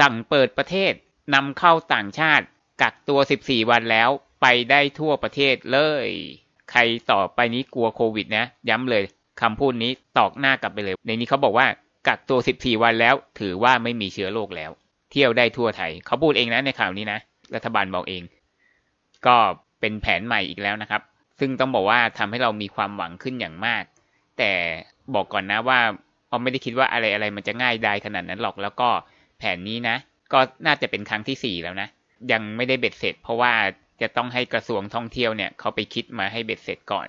สั่งเปิดประเทศนำเข้าต่างชาติ กักตัว 14 วันแล้วไปได้ทั่วประเทศเลย ใครต่อไปนี้กลัวโควิดนะ ย้ำเลยคำพูดนี้ตอกหน้ากลับไปเลย ในนี้เขาบอกว่ากักตัว 14 วันแล้ว ถือว่าไม่มีเชื้อโรคแล้ว เที่ยวได้ทั่วไทย เขาพูดเองนะในข่าวนี้นะ รัฐบาลบอกเอง ก็เป็นแผนใหม่อีกแล้วนะครับ ซึ่งต้องบอกว่าทำให้เรามีความหวังขึ้นอย่างมาก แต่บอกก่อนนะว่าเราไม่ได้คิดว่าอะไรอะไรมันจะง่ายได้ขนาดนั้นหรอก แล้วก็ แผนนี้นะ ก็น่าจะเป็นครั้งที่4แล้วนะ ยังไม่ได้เบ็ดเสร็จ เพราะว่าจะต้องให้กระทรวงท่องเที่ยวเนี่ยเขาไปคิดมาให้เบ็ดเสร็จก่อน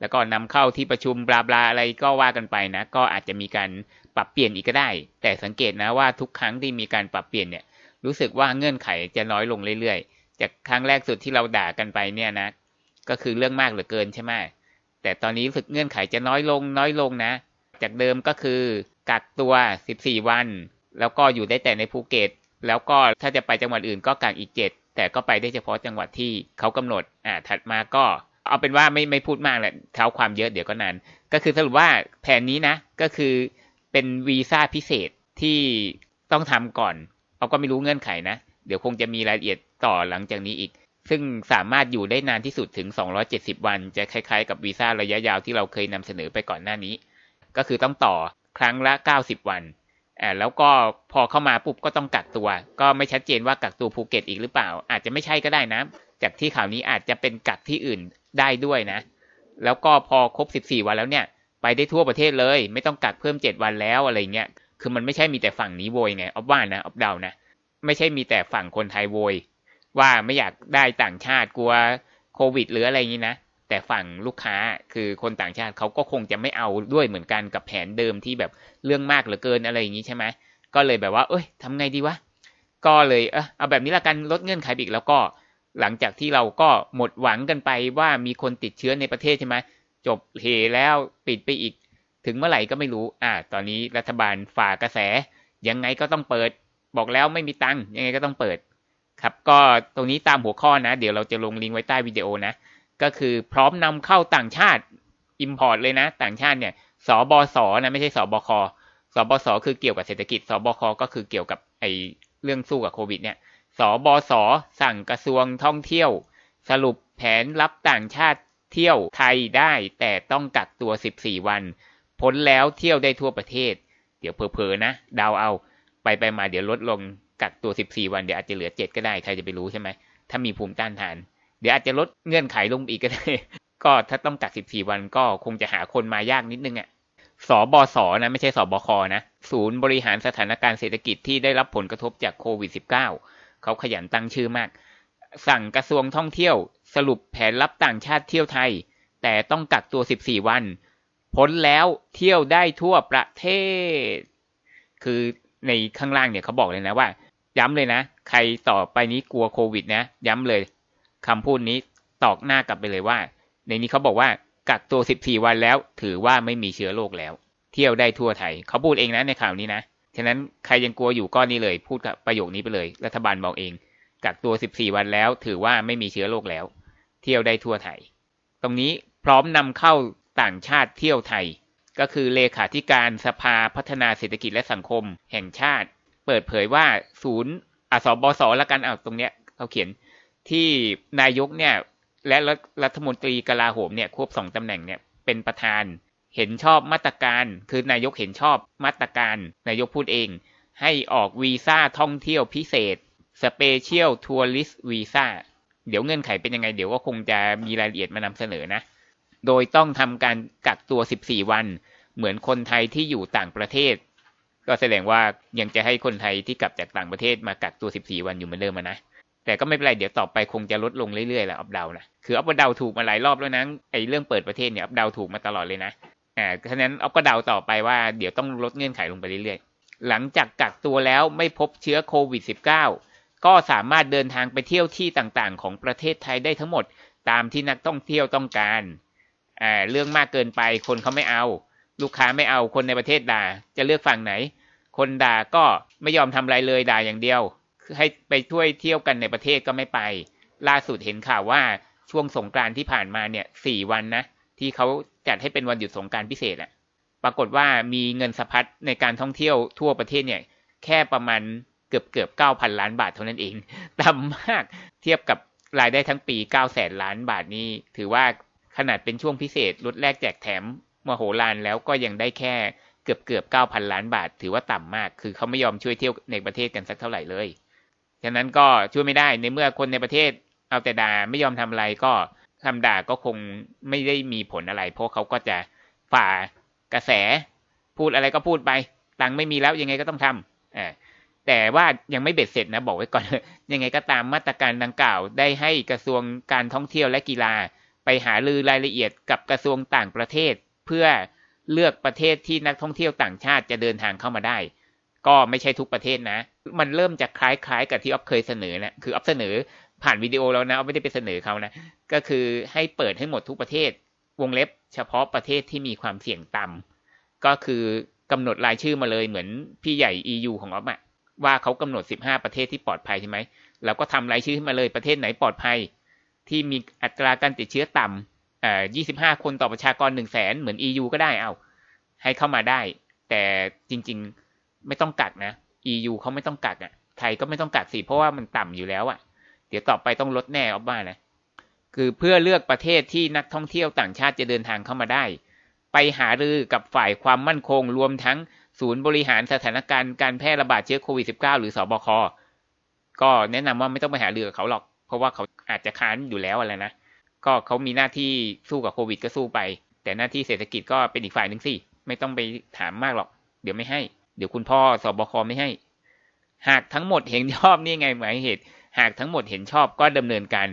แล้วก็นำเข้าที่ประชุมบลาบลาอะไรก็ว่ากันไปนะ ก็อาจจะมีการปรับเปลี่ยนอีกก็ได้ แต่สังเกตนะว่าทุกครั้งที่มีการปรับเปลี่ยนเนี่ย รู้สึกว่าเงื่อนไขจะน้อยลงเรื่อยๆ จากครั้งแรกสุดที่เราด่ากันไปเนี่ยนะ ก็คือเรื่องมากเหลือเกินใช่ไหมแต่ตอนนี้รู้สึกเงื่อนไขจะน้อยลงน้อยลงนะ จากเดิมก็คือกักตัว 14 วัน แล้วก็อยู่ได้แต่ในภูเก็ต แล้วก็ถ้าจะไปจังหวัดอื่นก็กักอีก7แต่ก็ไปได้เฉพาะจังหวัดที่เขากำหนดอ่าถัดมาก็เอาเป็นว่าไม่ไม่พูดมากแหละเท้าความเยอะเดี๋ยวก็นาน ก็คือสรุปว่าแผนนี้นะก็คือเป็นวีซ่าพิเศษที่ต้องทำก่อนเราก็ไม่รู้เงื่อนไขนะ เดี๋ยวคงจะมีรายละเอียดต่อหลังจากนี้อีก ซึ่งสามารถอยู่ได้นานที่สุดถึง 270 วัน จะคล้ายๆ กับวีซ่าระยะยาวที่เราเคยนำเสนอไปก่อนหน้านี้ ก็คือต้องต่อครั้งละ 90 วัน อ่าแล้วก็พอเข้ามาปุ๊บก็ต้องกักตัว ก็ไม่ชัดเจนว่ากักตัวภูเก็ตอีกหรือเปล่า อาจจะไม่ใช่ก็ได้นะ จากที่ข่าวนี้อาจจะเป็นกักที่อื่นได้ด้วยนะ แล้วก็พอครบ 14 วันแล้วเนี่ย ไปได้ทั่วประเทศเลย ไม่ต้องกักเพิ่ม 7 วันแล้วอะไรเงี้ยคือมันไม่ใช่มีแต่ฝั่งนี้โวยไงออฟว่านะออฟเดานะไม่ใช่มีแต่ฝั่งคนไทยโวย ว่าไม่อยากได้ต่างชาติกลัวโควิด หรืออะไรอย่างนี้นะ แต่ฝั่งลูกค้าคือคนต่างชาติเขาก็คงจะไม่เอาด้วยเหมือนกันกับแผนเดิมที่แบบเรื่องมากเหลือเกินอะไรอย่างนี้ใช่ไหมก็เลยแบบว่า เอ้ยทำไงดีวะก็เลยเออเอาแบบนี้ละกันลดเงื่อนไขอีกแล้วก็หลังจากที่เราก็หมดหวังกันไปว่ามีคนติดเชื้อในประเทศใช่ไหมจบเหแล้วปิดไปอีก ถึงเมื่อไหร่ก็ไม่รู้ อ่า ตอนนี้รัฐบาลฝ่ากระแส ยังไงก็ต้องเปิด บอกแล้วไม่มีตังค์ยังไงก็ต้องเปิด ครับ ก็ตรงนี้ตามหัวข้อนะ เดี๋ยวเราจะลงลิงก์ไว้ใต้วิดีโอนะ ก็คือพร้อมนำเข้าต่างชาติ Import เลยนะ ต่างชาติเนี่ยสบสนะไม่ใช่สบคสบสคือเกี่ยวกับเศรษฐกิจสบคก็คือเกี่ยวกับไอเรื่องสู้กับโควิด เนี่ยสบสสั่งกระทรวงท่องเที่ยว สรุปแผนรับต่างชาติเที่ยวไทยได้แต่ต้องกักตัว 14 วัน พ้นแล้วเที่ยวได้ทั่วประเทศ เดี๋ยวเพอๆนะดาวเอาไปไปมาเดี๋ยวลดลงกักตัว 14 วันเดี๋ยวอาจจะเหลือ 7 ก็ได้ใครจะไปรู้ใช่ไหมถ้ามีภูมิต้านทาน เดี๋ยวอาจจะลดเงื่อนไขลงอีกก็ได้ ก็ถ้าต้องกัก14วันก็คงจะหาคนมายากนิดนึงอะ่ะสบสนะไม่ใช่สบคนะ ศูนย์บริหารสถานการณ์เศรษฐกิจที่ได้รับผลกระทบจากโควิด -19 เขาขยันตั้งชื่อมาก สั่งกระทรวงท่องเที่ยว สรุปแผนรับต่างชาติเที่ยวไทย แต่ต้องกักตัว 14 วัน พ้นแล้วเที่ยวได้ทั่วประเทศ คือในข้างล่างเนี่ยเขาบอกเลยนะว่า ย้ำเลยนะ ใครต่อไปนี้กลัวโควิดนะ ย้ำเลย คำพูดนี้ตอกหน้ากลับไปเลยว่า ในนี้เขาบอกว่ากักตัว 14 วันแล้ว ถือว่าไม่มีเชื้อโรคแล้ว เที่ยวได้ทั่วไทย เขาพูดเองนะในข่าวนี้นะ ฉะนั้นใครยังกลัวอยู่ก็นี่เลย พูดกับประโยคนี้ไปเลย รัฐบาลบอกเอง กักตัว 14 วันแล้ว ถือว่าไม่มีเชื้อโรคแล้ว เที่ยวได้ทั่วไทย ตรงนี้พร้อมนำเข้าต่างชาติเที่ยวไทย ก็คือเลขาธิการสภาพัฒนาเศรษฐกิจและสังคม แห่งชาติ เปิดเผยว่าศูนย์อสบสละกันเอาตรงเนี้ยเขาเขียน ที่นายกเนี่ยและรัฐมนตรีกลาโหมเนี่ยควบสองตำแหน่งเนี่ยเป็นประธานเห็นชอบมาตรการ คือนายกเห็นชอบมาตรการ นายกพูดเอง ให้ออกวีซ่าท่องเที่ยวพิเศษ Special Tourist Visa เดี๋ยวเงื่อนไขเป็นยังไง เดี๋ยวก็คงจะมีรายละเอียดมานำเสนอนะ โดยต้องทำการกักตัว 14 วัน เหมือนคนไทยที่อยู่ต่างประเทศ ก็แสดงว่ายังจะให้คนไทยที่กลับจากต่างประเทศมากักตัว 14 วันอยู่เหมือนเดิมนะ แต่ก็ไม่เป็นไร เดี๋ยวต่อไปคงจะลดลงเรื่อยๆแหละอัพเดานะคืออัพเดาถูกมาหลายรอบแล้วนะไอ้เรื่องเปิดประเทศเนี่ยอัพเดาถูกมาตลอดเลยนะอ่าฉะนั้นอัพก็เดาต่อไปว่าเดี๋ยวต้องลดเงื่อนไขลงไปเรื่อยๆ หลังจากกักตัวแล้วไม่พบเชื้อโควิด -19 ก็สามารถเดินทางไปเที่ยวที่ต่างๆ ของประเทศไทยได้ทั้งหมด ตามที่นักท่องเที่ยวต้องการอ่าเรื่องมากเกินไปคนเขาไม่เอา ลูกค้าไม่เอาคนในประเทศด่า จะเลือกฝั่งไหน คนด่าก็ไม่ยอมทำอะไรเลยด่าอย่างเดียว ให้ไปช่วยเที่ยวกันในประเทศก็ไม่ไป ล่าสุดเห็นข่าวว่าช่วงสงกรานที่ผ่านมาเนี่ยสี่วันนะ ที่เขาจัดให้เป็นวันหยุดสงกรานพิเศษอะปรากฏว่ามีเงินสะพัดในการท่องเที่ยวทั่วประเทศเนี่ย แค่ประมาณเกือบเกือบเก้าพันล้านบาทเท่านั้นเองต่ำมากเทียบกับรายได้ทั้งปีเก้าแสนล้านบาทนี้ถือว่าขนาดเป็นช่วงพิเศษลดแลกแจกแถมมโหฬารแล้วก็ยังได้แค่เกือบเกือบเก้าพันล้านบาท ถือว่าต่ำมาก คือเขาไม่ยอมช่วยเที่ยวในประเทศกันสักเท่าไหร่เลย ฉะนั้นก็ช่วยไม่ได้ในเมื่อคนในประเทศเอาแต่ด่าไม่ยอมทำอะไรก็คำด่าก็คงไม่ได้มีผลอะไร เพราะเขาก็จะฝ่ากระแสพูดอะไรก็พูดไปตังไม่มีแล้วยังไงก็ต้องทำอ่าแต่ว่ายังไม่เบ็ดเสร็จนะบอกไว้ก่อน ยังไงก็ตามมาตรการดังกล่าว ได้ให้กระทรวงการท่องเที่ยวและกีฬา ไปหาลือรายละเอียดกับกระทรวงต่างประเทศ เพื่อเลือกประเทศที่นักท่องเที่ยวต่างชาติจะเดินทางเข้ามาได้ ก็ไม่ใช่ทุกประเทศนะ มันเริ่มจะคล้ายๆ กับที่ออฟเคยเสนอนะคือออฟเสนอผ่านวิดีโอแล้วนะออฟไม่ได้ไปเสนอเขานะ ก็คือให้เปิดให้หมดทุกประเทศ วงเล็บเฉพาะประเทศที่มีความเสี่ยงต่ำก็คือกำหนดรายชื่อมาเลยเหมือนพี่ใหญ่ EU ของออฟอะว่าเขากำหนด 15 ประเทศที่ปลอดภัยใช่ไหมเราก็ทำรายชื่อขึ้นมาเลยประเทศไหนปลอดภัย ที่มีอัตราการติดเชื้อต่ำเอ่อ25 คนต่อประชากร1 0 0 0 0แสนเหมือน EU ก็ได้เอา ให้เข้ามาได้ แต่จริง ๆ ไม่ต้องกักนะ EU เขาไม่ต้องกักอะ่ะ ไทยก็ไม่ต้องกักสิ เพราะว่ามันต่ำอยู่แล้วอะ่ะ เดี๋ยวต่อไปต้องลดแน่ออฟบ้านะคือเพื่อเลือกประเทศที่นักท่องเที่ยวต่างชาติจะเดินทางเข้ามาได้ ไปหารือกับฝ่ายความมั่นคงรวมทั้งศูนย์บริหารสถานการณ์การแพร่ระบาดเชื้อโควิด -19 หรือสอบค ก็แนะนำว่าไม่ต้องไปหาเรือกับเขาหรอก เพราะว่าเขาอาจจะค้านอยู่แล้วอะไรนะ ก็เขามีหน้าที่สู้กับโควิดก็สู้ไป แต่หน้าที่เศรษฐกิจก็เป็นอีกฝ่ายหนึ่งสิ ไม่ต้องไปถามมากหรอก เดี๋ยวไม่ให้ เดี๋ยวคุณพ่อสบคไม่ให้ หากทั้งหมดเห็นชอบนี่ไงหมายเหตุ หากทั้งหมดเห็นชอบก็ดำเนินการ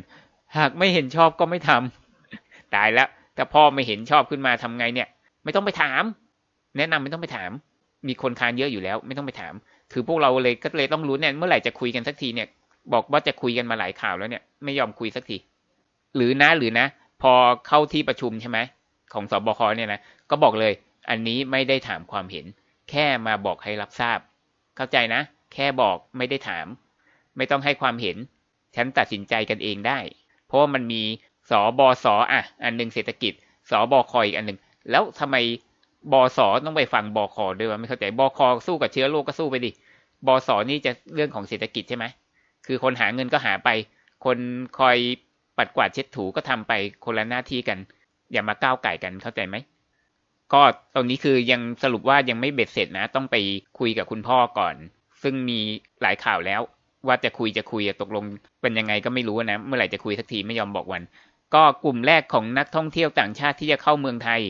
หากไม่เห็นชอบก็ไม่ทำตายแล้วถ้าพ่อไม่เห็นชอบขึ้นมาทำไงเนี่ย ไม่ต้องไปถาม แนะนำไม่ต้องไปถาม มีคนคานเยอะอยู่แล้ว ไม่ต้องไปถาม คือพวกเราเลยก็เลยต้องรู้เนี่ยเมื่อไหร่จะคุยกันสักทีเนี่ย บอกว่าจะคุยกันมาหลายข่าวแล้วเนี่ย ไม่ยอมคุยสักที หรือนะหรือนะ พอเข้าที่ประชุมใช่ไหมของสบคเนี่ยนะก็บอกเลย อันนี้ไม่ได้ถามความเห็น แค่มาบอกให้รับทราบ เข้าใจนะ แค่บอกไม่ได้ถาม ไม่ต้องให้ความเห็น ฉันตัดสินใจกันเองได้ เพราะว่ามันมีสอบอสออะ อันหนึ่งเศรษฐกิจสอบอคอยอีกอันหนึ่งแล้วทำไมบอสอต้องไปฟังบอคอด้วยว่าไม่เข้าใจบอคอสู้กับเชื้อโรคก็สู้ไปดิบอสอนี่จะเรื่องของเศรษฐกิจใช่ไหมคือคนหาเงินก็หาไป คนคอยปัดกวาดเช็ดถูก็ทำไปคนละหน้าที่กัน อย่ามาก้าวไก่กันเข้าใจไหม ก็ตรงนี้คือยังสรุปว่ายังไม่เบ็ดเสร็จนะ ต้องไปคุยกับคุณพ่อก่อน ซึ่งมีหลายข่าวแล้ว ว่าจะคุยจะคุยตกลงเป็นยังไงก็ไม่รู้นะ เมื่อไหร่จะคุยสักทีไม่ยอมบอกวัน ก็กลุ่มแรกของนักท่องเที่ยวต่างชาติที่จะเข้าเมืองไทย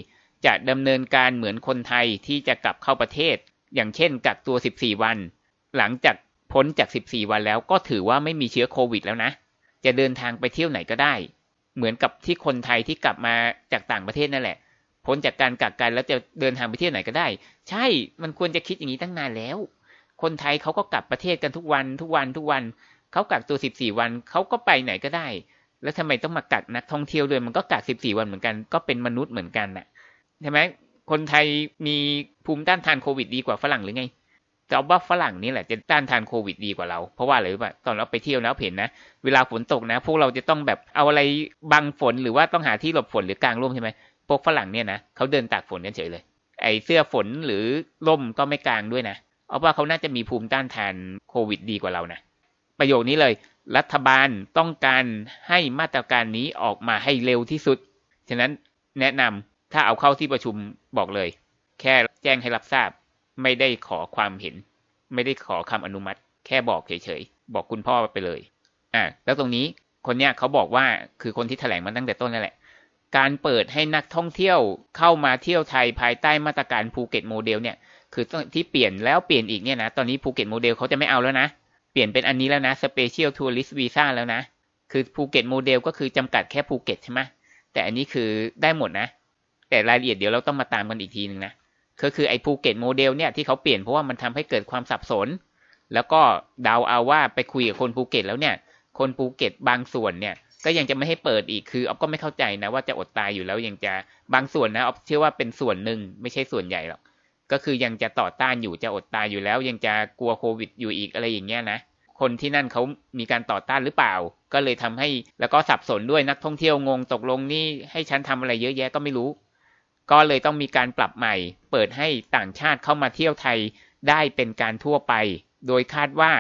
จะดำเนินการเหมือนคนไทยที่จะกลับเข้าประเทศ อย่างเช่นกักตัว 14 วัน หลังจากพ้นจาก 14 วันแล้วก็ถือว่าไม่มีเชื้อโควิดแล้วนะ จะเดินทางไปเที่ยวไหนก็ได้ เหมือนกับที่คนไทยที่กลับมาจากต่างประเทศนั่นแหละ พ้นจากการกักกันแล้วจะเดินทางไปเที่ยวไหนก็ได้ ใช่มันควรจะคิดอย่างนี้ตั้งนานแล้ว คนไทยเขาก็กลับประเทศกันทุกวันทุกวันทุกวันเขากักตัว14วันเขาก็ไปไหนก็ได้ แล้วทำไมต้องมากักนักท่องเที่ยวด้วยมันก็กัก14วันเหมือนกัน ก็เป็นมนุษย์เหมือนกันน่ะใช่ไหมคนไทยมีภูมิต้านทานโควิดดีกว่าฝรั่งหรือไงแต่ว่าฝรั่งนี่แหละจะต้านทานโควิดดีกว่าเรา เพราะว่าอะไรรู้ป่ะตอนเราไปเที่ยวแล้วเห็นนะ เวลาฝนตกนะ พวกเราจะต้องแบบเอาอะไรบังฝนหรือว่าต้องหาที่หลบฝนหรือกลางร่มใช่ไหม พวกฝรั่งเนี่ยนะเขาเดินตากฝนกันเฉยเลย ไอเสื้อฝนหรือร่มก็ไม่กลางด้วยนะเอาว่าเขาน่าจะมีภูมิต้านทานโควิดดีกว่าเรานะประโยคนี้เลย รัฐบาลต้องการให้มาตรการนี้ออกมาให้เร็วที่สุด ฉะนั้นแนะนำถ้าเอาเข้าที่ประชุมบอกเลย แค่แจ้งให้รับทราบ ไม่ได้ขอความเห็น ไม่ได้ขอคำอนุมัติ แค่บอกเฉยๆ บอกคุณพ่อไปเลยอ่าแล้วตรงนี้คนเนี้ยเขาบอกว่าคือคนที่แถลงมาตั้งแต่ต้นนั่นแหละ การเปิดให้นักท่องเที่ยวเข้ามาเที่ยวไทยภายใต้มาตรการภูเก็ตโมเดลเนี่ย คือที่เปลี่ยนแล้วเปลี่ยนอีกเนี่ยนะ ตอนนี้ภูเก็ตโมเดลเขาจะไม่เอาแล้วนะ เปลี่ยนเป็นอันนี้แล้วนะ Special Tourist Visa แล้วนะ คือภูเก็ตโมเดลก็คือจำกัดแค่ภูเก็ตใช่ไหมแต่อันนี้คือได้หมดนะ แต่รายละเอียดเดี๋ยวเราต้องมาตามกันอีกทีหนึ่งนะก็คือไอ้ภูเก็ตโมเดลเนี่ยที่เขาเปลี่ยนเพราะว่ามันทำให้เกิดความสับสน แล้วก็เดาเอาว่าไปคุยกับคนภูเก็ตแล้วเนี่ย คนภูเก็ตบางส่วนเนี่ย ก็ยังจะไม่ให้เปิดอีกคืออ๊อฟก็ไม่เข้าใจนะว่าจะอดตายอยู่แล้วยังจะบางส่วนนะอ๊อฟเชื่อว่าเป็นส่วนหนึ่งไม่ใช่ส่วนใหญ่หรอกก็คือยังจะต่อต้านอยู่จะอดตายอยู่แล้ว ยังจะกลัวโควิดอยู่อีกอะไรอย่างเงี้ยนะคนที่นั่นเขามีการต่อต้านหรือเปล่า ก็เลยทำให้แล้วก็สับสนด้วยนักท่องเที่ยวงงตกลงนี่ให้ฉันทำอะไรเยอะแยะก็ไม่รู้ ก็เลยต้องมีการปรับใหม่ เปิดให้ต่างชาติเข้ามาเที่ยวไทยได้เป็นการทั่วไป โดยคาดว่า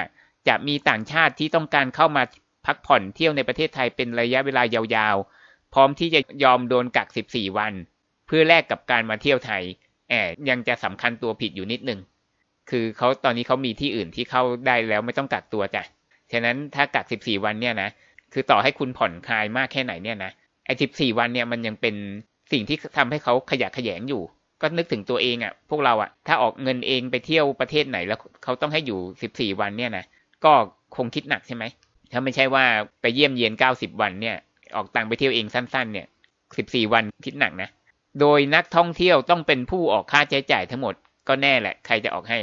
จะมีต่างชาติที่ต้องการเข้ามา พักผ่อนเที่ยวในประเทศไทยเป็นระยะเวลายาวๆ พร้อมที่จะยอมโดนกัก 14 วัน เพื่อแลกกับการมาเที่ยวไทยแอบยังจะสำคัญตัวผิดอยู่นิดนึง คือเขาตอนนี้เขามีที่อื่นที่เข้าได้แล้วไม่ต้องกักตัวจ้ะ ฉะนั้นถ้ากัก 14 วันเนี่ยนะ คือต่อให้คุณผ่อนคลายมากแค่ไหนเนี่ยนะ ไอ้ 14 วันเนี่ยมันยังเป็นสิ่งที่ทำให้เขาขยะแขยงอยู่ ก็นึกถึงตัวเองอะ่ะ พวกเราอะ่ะ ถ้าออกเงินเองไปเที่ยวประเทศไหนแล้วเขาต้องให้อยู่ 14 วันเนี่ยนะ ก็คงคิดหนักใช่ไหม ถ้าไม่ใช่ว่าไปเยี่ยมเยียน90วันเนี่ย ออกตังไปเที่ยวเองสั้น ๆ เนี่ย14วันคิดหนักนะ โดยนักท่องเที่ยวต้องเป็นผู้ออกค่าใช้จ่ายทั้งหมดก็แน่แหละ ใครจะออกให้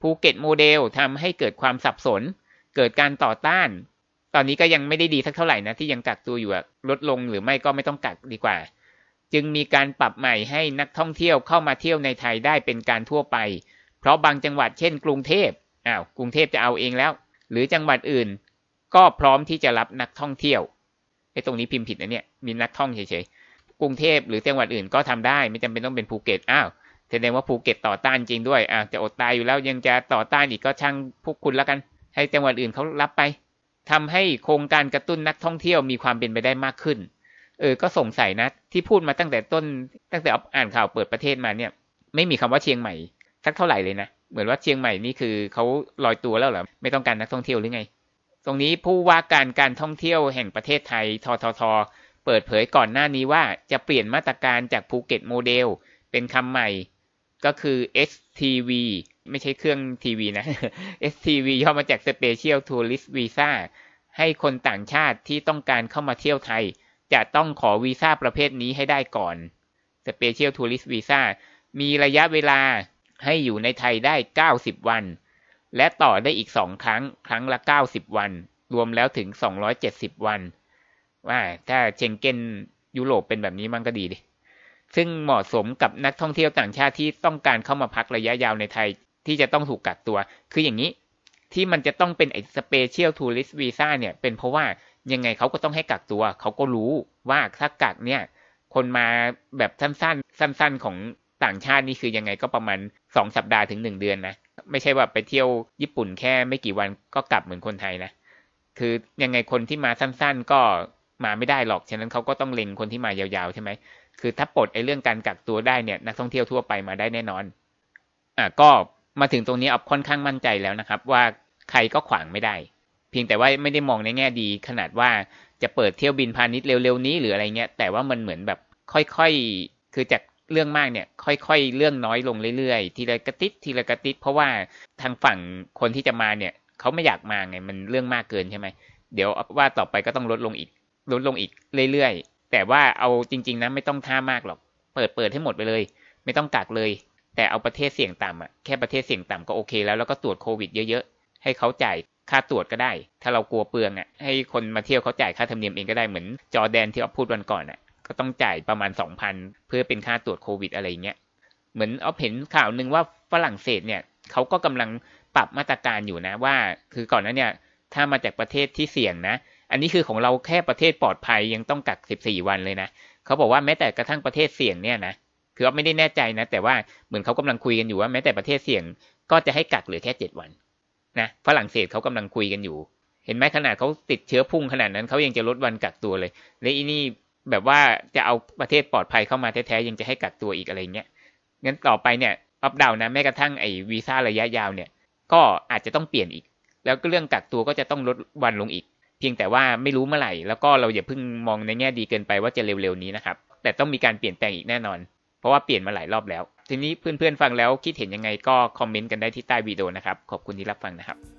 ภูเก็ตโมเดลทำให้เกิดความสับสน เกิดการต่อต้าน ตอนนี้ก็ยังไม่ได้ดีสักเท่าไหร่นะที่ยังกักตัวอยู่ลดลงหรือไม่ก็ไม่ต้องกักดีกว่า จึงมีการปรับใหม่ให้นักท่องเที่ยวเข้ามาเที่ยวในไทยได้เป็นการทั่วไป เพราะบางจังหวัดเช่น กรุงเทพอ้าวกรุงเทพจะเอาเองแล้ว หรือจังหวัดอื่น ก็พร้อมที่จะรับนักท่องเที่ยวไอ้ตรงนี้พิมพ์ผิดนะเนี่ยมีนักท่องเฉยๆกรุงเทพหรือจังหวัดอื่นก็ทำได้ ไม่จำเป็นต้องเป็นภูเก็ตอ้าวแสดงว่าภูเก็ตต่อต้านจริงด้วยอ่าจะอดตายอยู่แล้วยังจะต่อต้านอีกก็ช่างพวกคุณแล้วกัน ให้จังหวัดอื่นเขารับไปทำให้โครงการกระตุ้นนักท่องเที่ยวมีความเป็นไปได้มากขึ้น เออก็สงสัยนะที่พูดมาตั้งแต่ต้น ตั้งแต่อ่านข่าวเปิดประเทศมาเนี่ย ไม่มีคำว่าเชียงใหม่สักเท่าไหร่เลยนะเหมือนว่าเชียงใหม่นี่คือเขาลอยตัวแล้วเหรอไม่ต้องการนักท่องเที่ยวหรือไง ตรงนี้ผู้ว่าการการท่องเที่ยวแห่งประเทศไทยททท. เปิดเผยก่อนหน้านี้ว่าจะเปลี่ยนมาตรการจากภูเก็ตโมเดล เป็นคำใหม่ ก็คือ STV ไม่ใช่เครื่องทีวีนะ STV ย่อมาจาก Special Tourist Visa ให้คนต่างชาติที่ต้องการเข้ามาเที่ยวไทย จะต้องขอวีซ่าประเภทนี้ให้ได้ก่อน Special Tourist Visa มีระยะเวลาให้อยู่ในไทยได้ 90 วัน และต่อได้อีก2ครั้ง ครั้งละ90วัน รวมแล้วถึง270วัน ว่าถ้าเชงเก้นยุโรปเป็นแบบนี้มันก็ดีดิ ซึ่งเหมาะสมกับนักท่องเที่ยวต่างชาติที่ต้องการเข้ามาพักระยะยาวในไทยที่จะต้องถูกกักตัว คืออย่างนี้ที่มันจะต้องเป็นไอ้สเปเชียลทัวริสต์วีซ่าเนี่ย เป็นเพราะว่ายังไงเขาก็ต้องให้กักตัว เขาก็รู้ว่าถ้ากักเนี่ย คนมาแบบสั้นๆ สั้น ๆของ ต่างชาตินี่คือยังไงก็ประมาณสองสัปดาห์ถึงหนึ่งเดือนนะ ไม่ใช่ว่าไปเที่ยวญี่ปุ่นแค่ไม่กี่วันก็กลับเหมือนคนไทยนะ คือยังไงคนที่มาสั้นๆก็มาไม่ได้หรอก ฉะนั้นเขาก็ต้องเล็งคนที่มายาวๆใช่ไหม คือถ้าปลดไอ้เรื่องการกักตัวได้เนี่ยนักท่องเที่ยวทั่วไปมาได้แน่นอน อะก็มาถึงตรงนี้เอาค่อนข้างมั่นใจแล้วนะครับ ว่าใครก็ขวางไม่ได้ เพียงแต่ว่าไม่ได้มองในแง่ดี ขนาดว่าจะเปิดเที่ยวบินพาณิชย์เร็วๆนี้หรืออะไรเงี้ย แต่ว่ามันเหมือนแบบค่อยๆ คือจาก เรื่องมากเนี่ย ค่อยๆเรื่องน้อยลงเรื่อยๆ ทีละกระติดทีละกระติดเพราะว่าทางฝั่งคนที่จะมาเนี่ยเขาไม่อยากมาไงมันเรื่องมากเกินใช่ไหมเดี๋ยวว่าต่อไปก็ต้องลดลงอีก ลดลงอีกเรื่อยๆ แต่ว่าเอาจริง ๆนะไม่ต้องท่ามากหรอก เปิดเปิดให้หมดไปเลย ไม่ต้องกักเลย แต่เอาประเทศเสี่ยงต่ำอะแค่ประเทศเสี่ยงต่ำก็โอเคแล้วแล้วก็ตรวจโควิดเยอะๆ ให้เขาจ่ายค่าตรวจก็ได้ ถ้าเรากลัวเปลืองอะให้คนมาเที่ยวเขาจ่ายค่าธรรมเนียมเองก็ได้เหมือนจอแดนที่เราพูดวันก่อนอะ ก็ต้องจ่ายประมาณสองพันเพื่อเป็นค่าตรวจโควิดอะไรเงี้ยเหมือนเอาเห็นข่าวหนึ่งว่าฝรั่งเศสเนี่ยเขาก็กำลังปรับมาตรการอยู่นะว่า คือก่อนนั้นเนี่ยถ้ามาจากประเทศที่เสี่ยงนะ อันนี้คือของเราแค่ประเทศปลอดภัยยังต้องกัก 14 วันเลยนะเขาบอกว่าแม้แต่กระทั่งประเทศเสี่ยงเนี่ยนะคือไม่ได้แน่ใจนะ แต่ว่าเหมือนเขากำลังคุยกันอยู่ว่าแม้แต่ประเทศเสี่ยง ก็จะให้กักเหลือแค่ 7 วันนะฝรั่งเศสเขากำลังคุยกันอยู่ เห็นไหมขนาดเขาติดเชื้อพุ่งขนาดนั้นเขายังจะลดวันกักตัวเลยและอีนี่ แบบว่าจะเอาประเทศปลอดภัยเข้ามาแท้ๆยังจะให้กักตัวอีกอะไรเงี้ยงั้นต่อไปเนี่ยอัปดาวนะแม้กระทั่งไอ้วีซ่าระยะยาวเนี่ย ก็อาจจะต้องเปลี่ยนอีก แล้วก็เรื่องกักตัวก็จะต้องลดวันลงอีก เพียงแต่ว่าไม่รู้เมื่อไหร่ แล้วก็เราอย่าเพิ่งมองในแง่ดีเกินไปว่าจะเร็วๆนี้นะครับ แต่ต้องมีการเปลี่ยนแปลงอีกแน่นอน เพราะว่าเปลี่ยนมาหลายรอบแล้ว ทีนี้เพื่อนๆฟังแล้วคิดเห็นยังไงก็คอมเมนต์กันได้ที่ใต้วิดีโอนะครับ ขอบคุณที่รับฟังนะครับ